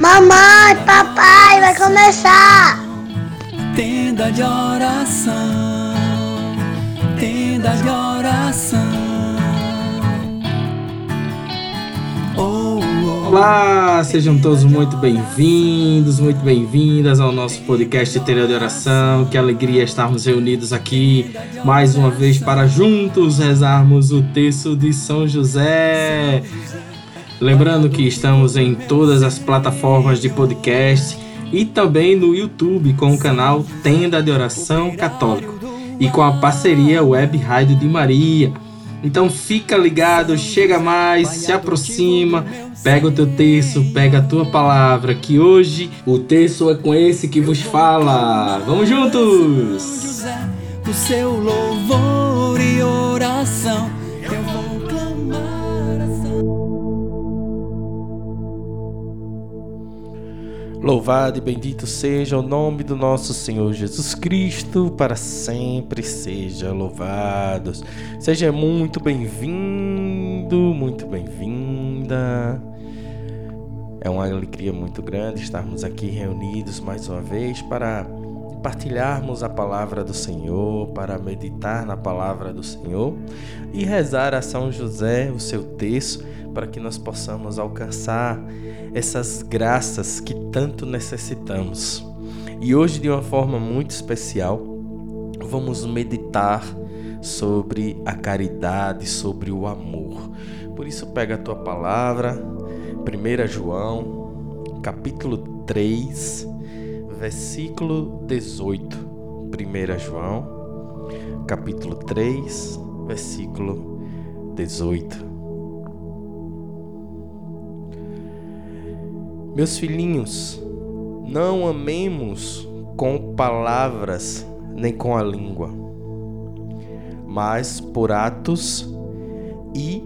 Mamãe, papai, vai começar! Tenda de oração, tenda de oração. Olá, sejam todos muito bem-vindos, muito bem-vindas ao nosso podcast Tenda de Oração. Que alegria estarmos reunidos aqui mais uma vez para juntos rezarmos o texto de São José. Lembrando que estamos em todas as plataformas de podcast e também no YouTube com o canal Tenda de Oração Católico e com a parceria Web Rádio de Maria. Então fica ligado, chega mais, se aproxima, pega o teu texto, pega a tua palavra, que hoje o texto é com esse que vos fala. Vamos juntos! O seu louvor e oração. Louvado e bendito seja o nome do nosso Senhor Jesus Cristo, para sempre seja louvado. Seja muito bem-vindo, muito bem-vinda. É uma alegria muito grande estarmos aqui reunidos mais uma vez para partilharmos a palavra do Senhor, para meditar na palavra do Senhor e rezar a São José o seu texto para que nós possamos alcançar essas graças que tanto necessitamos. E hoje, de uma forma muito especial, vamos meditar sobre a caridade, sobre o amor. Por isso, pega a tua palavra, 1 João, capítulo 3, versículo 18. 1 João, capítulo 3, versículo 18. Meus filhinhos, não amemos com palavras nem com a língua, mas por atos e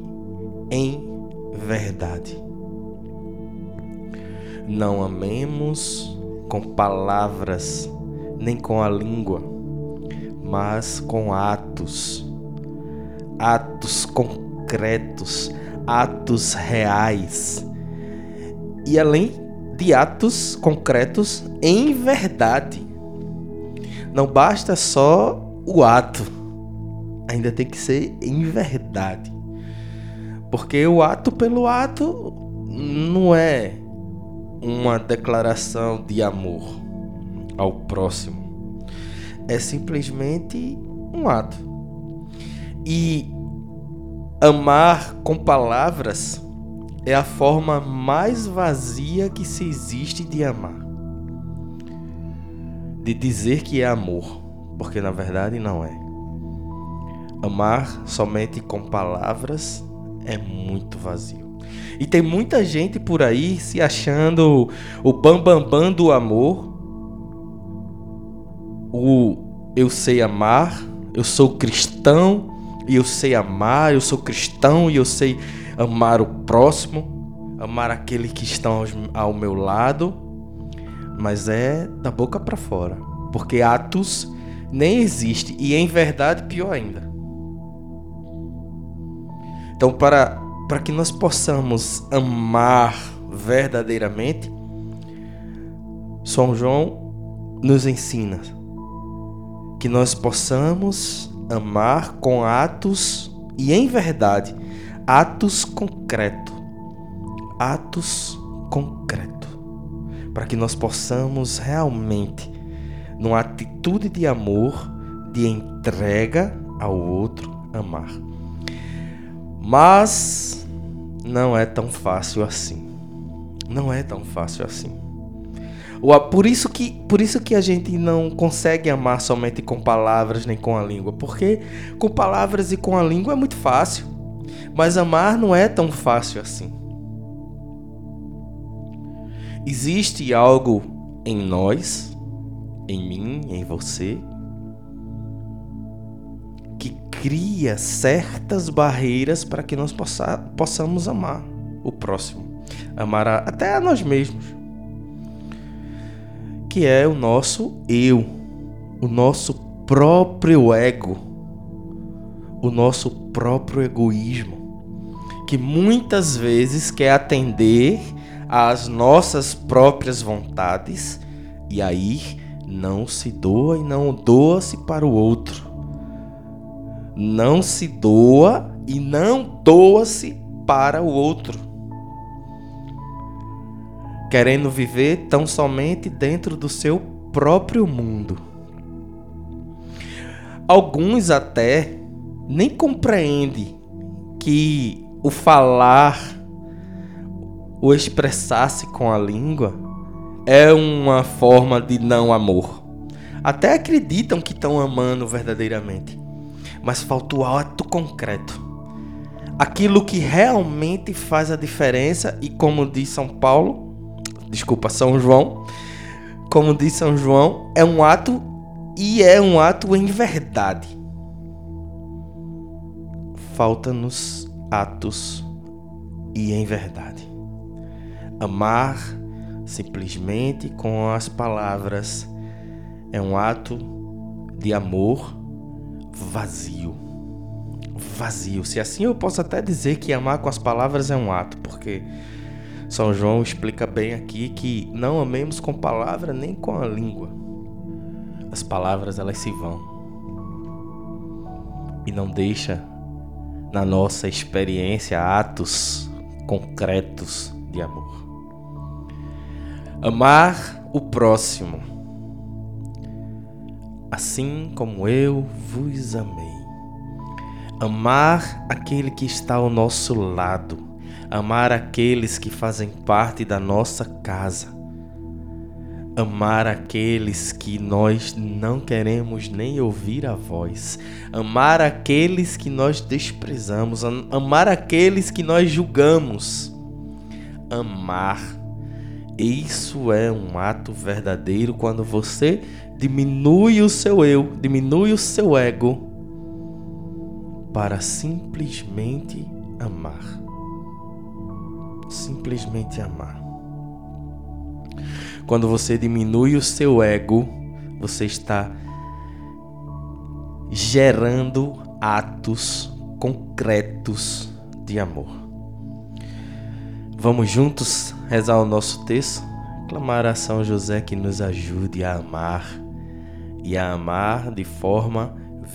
em verdade. Não amemos com palavras nem com a língua, mas com atos. Atos concretos, atos reais. E além de atos concretos em verdade. Não basta só o ato, ainda tem que ser em verdade. Porque o ato pelo ato não é uma declaração de amor ao próximo. É simplesmente um ato. E amar com palavras é a forma mais vazia que se existe de amar. De dizer que é amor, porque na verdade não é. Amar somente com palavras é muito vazio. E tem muita gente por aí se achando o bambambam bam, bam do amor, o eu sei amar, eu sou cristão e eu sei amar, eu sou cristão e eu sei amar o próximo, amar aquele que estão ao meu lado, mas é da boca para fora, porque atos nem existe e em verdade pior ainda. Então para para que nós possamos amar verdadeiramente, São João nos ensina que nós possamos amar com atos e em verdade atos concretos. Atos concretos. Para que nós possamos realmente, numa atitude de amor, de entrega ao outro, amar. Mas não é tão fácil assim. Não é tão fácil assim. Por isso que, por isso que a gente não consegue amar somente com palavras nem com a língua, porque com palavras e com a língua é muito fácil. Mas amar não é tão fácil assim. Existe algo em nós, em mim, em você, que cria certas barreiras para que nós possa, possamos amar o próximo, amar a, até a nós mesmos, que é o nosso eu, o nosso próprio ego o nosso próprio egoísmo, que muitas vezes quer atender às nossas próprias vontades e aí não se doa e não doa-se para o outro. Não se doa e não doa-se para o outro. Querendo viver tão somente dentro do seu próprio mundo. Alguns até nem compreendem que o falar, o expressar-se com a língua é uma forma de não amor. Até acreditam que estão amando verdadeiramente, mas falta o ato concreto. Aquilo que realmente faz a diferença e como diz São Paulo, desculpa, São João, como diz São João, é um ato e é um ato em verdade. Falta-nos atos e em verdade. Amar simplesmente com as palavras é um ato de amor vazio. Vazio. Se assim eu posso até dizer que amar com as palavras é um ato, porque São João explica bem aqui que não amemos com palavra nem com a língua. As palavras elas se vão. E não deixa na nossa experiência atos concretos de amor. Amar o próximo, assim como eu vos amei. Amar aquele que está ao nosso lado, amar aqueles que fazem parte da nossa casa amar aqueles que nós não queremos nem ouvir a voz, amar aqueles que nós desprezamos, amar aqueles que nós julgamos. Amar, isso é um ato verdadeiro quando você diminui o seu eu, diminui o seu ego para simplesmente amar. Simplesmente amar. Quando você diminui o seu ego, você está gerando atos concretos de amor. Vamos juntos rezar o nosso texto? Clamar a São José que nos ajude a amar e a amar de forma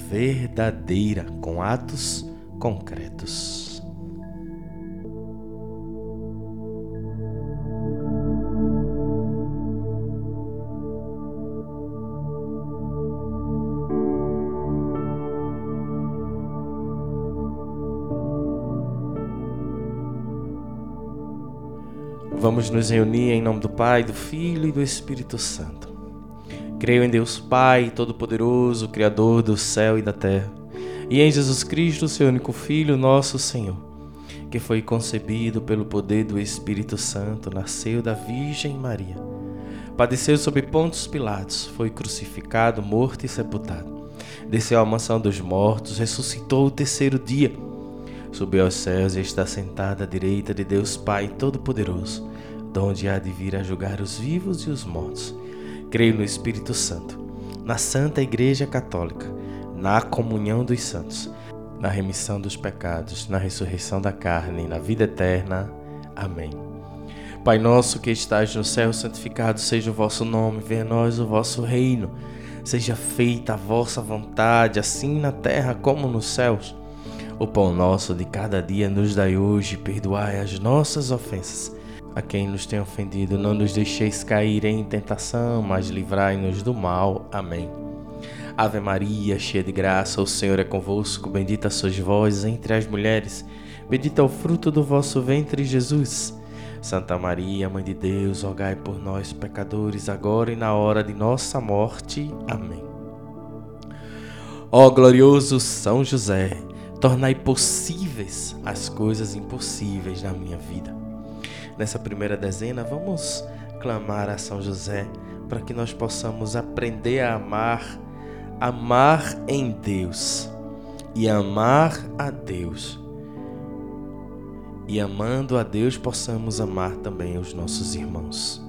verdadeira, com atos concretos. Vamos nos reunir em nome do Pai, do Filho e do Espírito Santo. Creio em Deus Pai, Todo-Poderoso, Criador do céu e da terra, e em Jesus Cristo, seu único Filho, nosso Senhor, que foi concebido pelo poder do Espírito Santo, nasceu da Virgem Maria. Padeceu sob Pontos Pilatos, foi crucificado, morto e sepultado. Desceu à mansão dos mortos, ressuscitou o terceiro dia. Subiu aos céus e está sentado à direita de Deus Pai Todo-Poderoso donde há de vir a julgar os vivos e os mortos. Creio no Espírito Santo, na Santa Igreja Católica, na comunhão dos santos, na remissão dos pecados, na ressurreição da carne e na vida eterna. Amém. Pai nosso que estás no céu, santificado seja o vosso nome, venha nós o vosso reino. Seja feita a vossa vontade, assim na terra como nos céus. O pão nosso de cada dia nos dai hoje, perdoai as nossas ofensas a quem nos tem ofendido, não nos deixeis cair em tentação, mas livrai-nos do mal. Amém. Ave Maria, cheia de graça, o Senhor é convosco. Bendita sois vós entre as mulheres. Bendito é o fruto do vosso ventre, Jesus. Santa Maria, Mãe de Deus, rogai por nós, pecadores, agora e na hora de nossa morte. Amém. Ó glorioso São José, tornai possíveis as coisas impossíveis na minha vida nessa primeira dezena, vamos clamar a São José para que nós possamos aprender a amar, amar em Deus e amar a Deus. E amando a Deus, possamos amar também os nossos irmãos.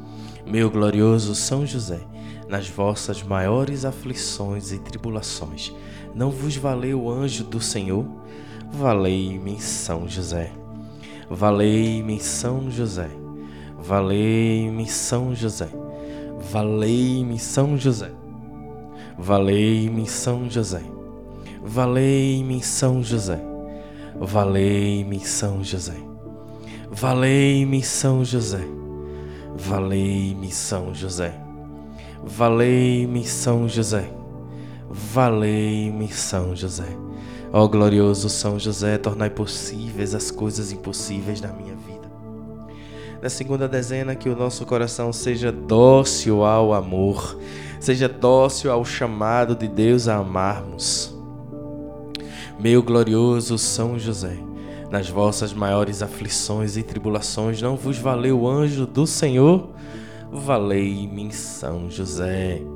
Meu glorioso São José, nas vossas maiores aflições e tribulações. Não vos valeu o anjo do Senhor? Valei-me São José. Valei-me São José. Valei-me São José. Valei-me São José. Valei-me São José. Valei-me São José. Valei-me São José. Valei-me São José. Valei-me São José. Valei-me São José. Valei-me São José. Ó glorioso São José, tornai possíveis as coisas impossíveis na minha vida. Na segunda dezena, que o nosso coração seja dócil ao amor, seja dócil ao chamado de Deus a amarmos. Meu glorioso São José, nas vossas maiores aflições e tribulações, não vos valeu o anjo do Senhor? Valei-me, São José.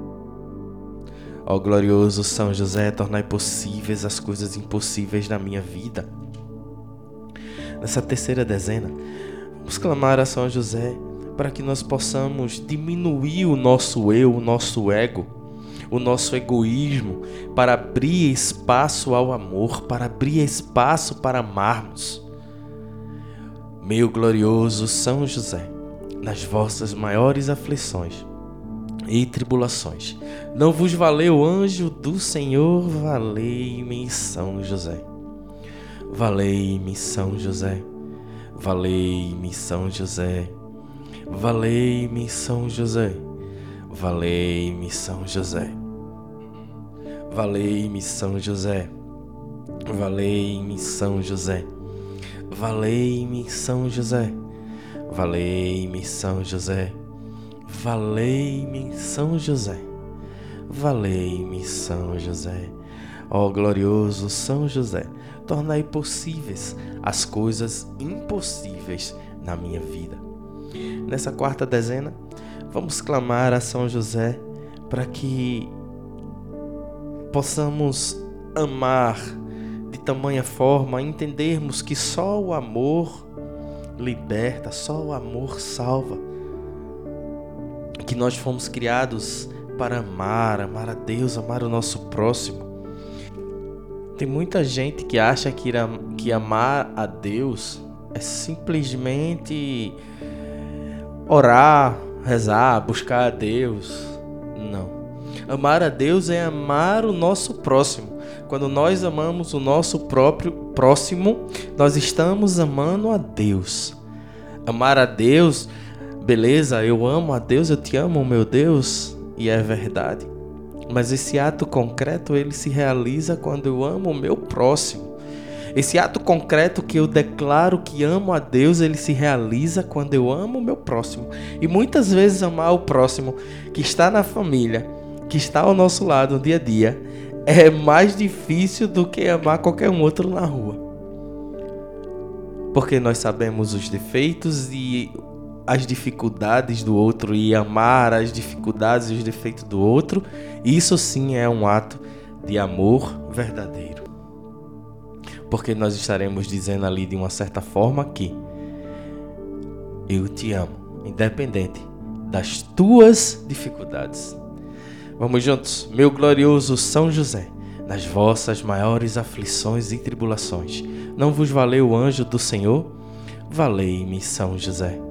Ó glorioso São José, tornai possíveis as coisas impossíveis na minha vida. Nessa terceira dezena, vamos clamar a São José para que nós possamos diminuir o nosso eu, o nosso ego, o nosso egoísmo, para abrir espaço ao amor, para abrir espaço para amarmos. Meu glorioso São José, nas vossas maiores aflições e tribulações, não vos valeu anjo do Senhor, valei-me São José. Valei-me São José. Valei-me São José. Valei-me São José. Valei-me São José. Valei-me São José. Valei-me São José. Valei-me São José. Valei-me São José. Valei-me São José. Valei-me São José. Ó glorioso São José, tornai possíveis as coisas impossíveis na minha vida. Nessa quarta dezena, vamos clamar a São José para que possamos amar de tamanha forma, entendermos que só o amor liberta, só o amor salva. Que nós fomos criados para amar, amar a Deus, amar o nosso próximo. Tem muita gente que acha que, que amar a Deus é simplesmente orar, rezar, buscar a Deus. Não. Amar a Deus é amar o nosso próximo. Quando nós amamos o nosso próprio próximo, nós estamos amando a Deus. Amar a Deus, beleza, eu amo a Deus, eu te amo, meu Deus, e é verdade. Mas esse ato concreto ele se realiza quando eu amo o meu próximo. Esse ato concreto que eu declaro que amo a Deus, ele se realiza quando eu amo o meu próximo. E muitas vezes amar o próximo que está na família, que está ao nosso lado no dia a dia, é mais difícil do que amar qualquer um outro na rua. Porque nós sabemos os defeitos e as dificuldades do outro e amar as dificuldades e os defeitos do outro, isso sim é um ato de amor verdadeiro. Porque nós estaremos dizendo ali de uma certa forma que eu te amo, independente das tuas dificuldades. Vamos juntos, meu glorioso São José, nas vossas maiores aflições e tribulações, não vos valeu o anjo do Senhor? Valei-me, São José.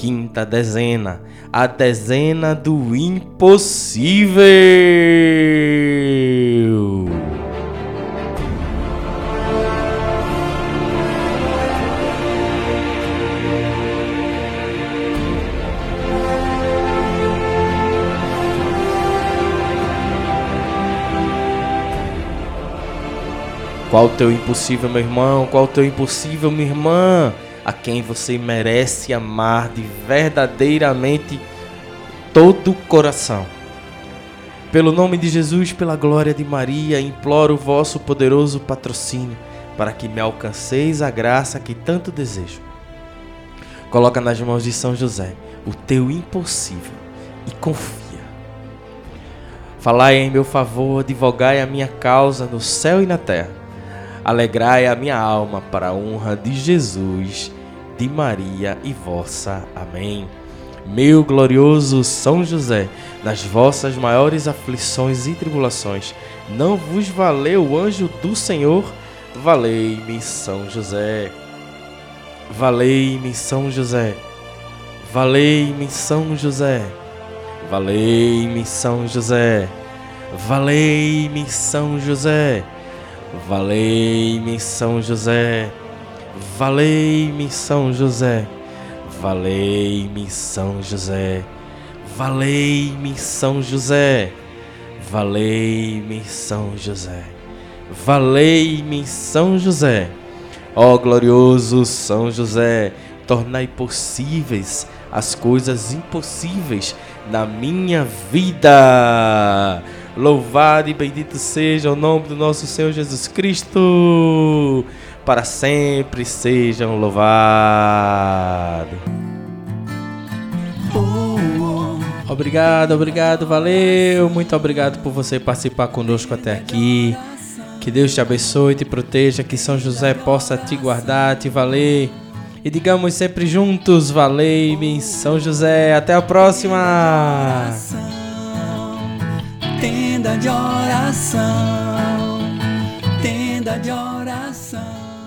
quinta dezena, a dezena do impossível. Qual o teu impossível, meu irmão? Qual o teu impossível, minha irmã? A quem você merece amar de verdadeiramente todo o coração. Pelo nome de Jesus, pela glória de Maria, imploro o vosso poderoso patrocínio para que me alcanceis a graça que tanto desejo. Coloca nas mãos de São José o teu impossível e confia. Falai em meu favor, advogai a minha causa no céu e na terra. Alegrai a minha alma para a honra de Jesus, de Maria e vossa. Amém. Meu glorioso São José, nas vossas maiores aflições e tribulações, não vos valeu o anjo do Senhor? Valei-me, São José. Valei-me, São José. Valei-me, São José. Valei-me, São José. Valei-me, São José. Valei-me, São José. Valei-me, São José. Valei-me, São José. Valei-me, São José. Valei-me, São José. Valei-me, São José. Ó glorioso São José, tornai possíveis as coisas impossíveis na minha vida. Louvado e bendito seja o nome do nosso Senhor Jesus Cristo para sempre sejam louvados. Obrigado, obrigado, valeu. Muito obrigado por você participar conosco até aqui. Que Deus te abençoe, te proteja, que São José possa te guardar, te valer. E digamos sempre juntos, valei-me, São José. Até a próxima. Tenda de oração, tenda de oração.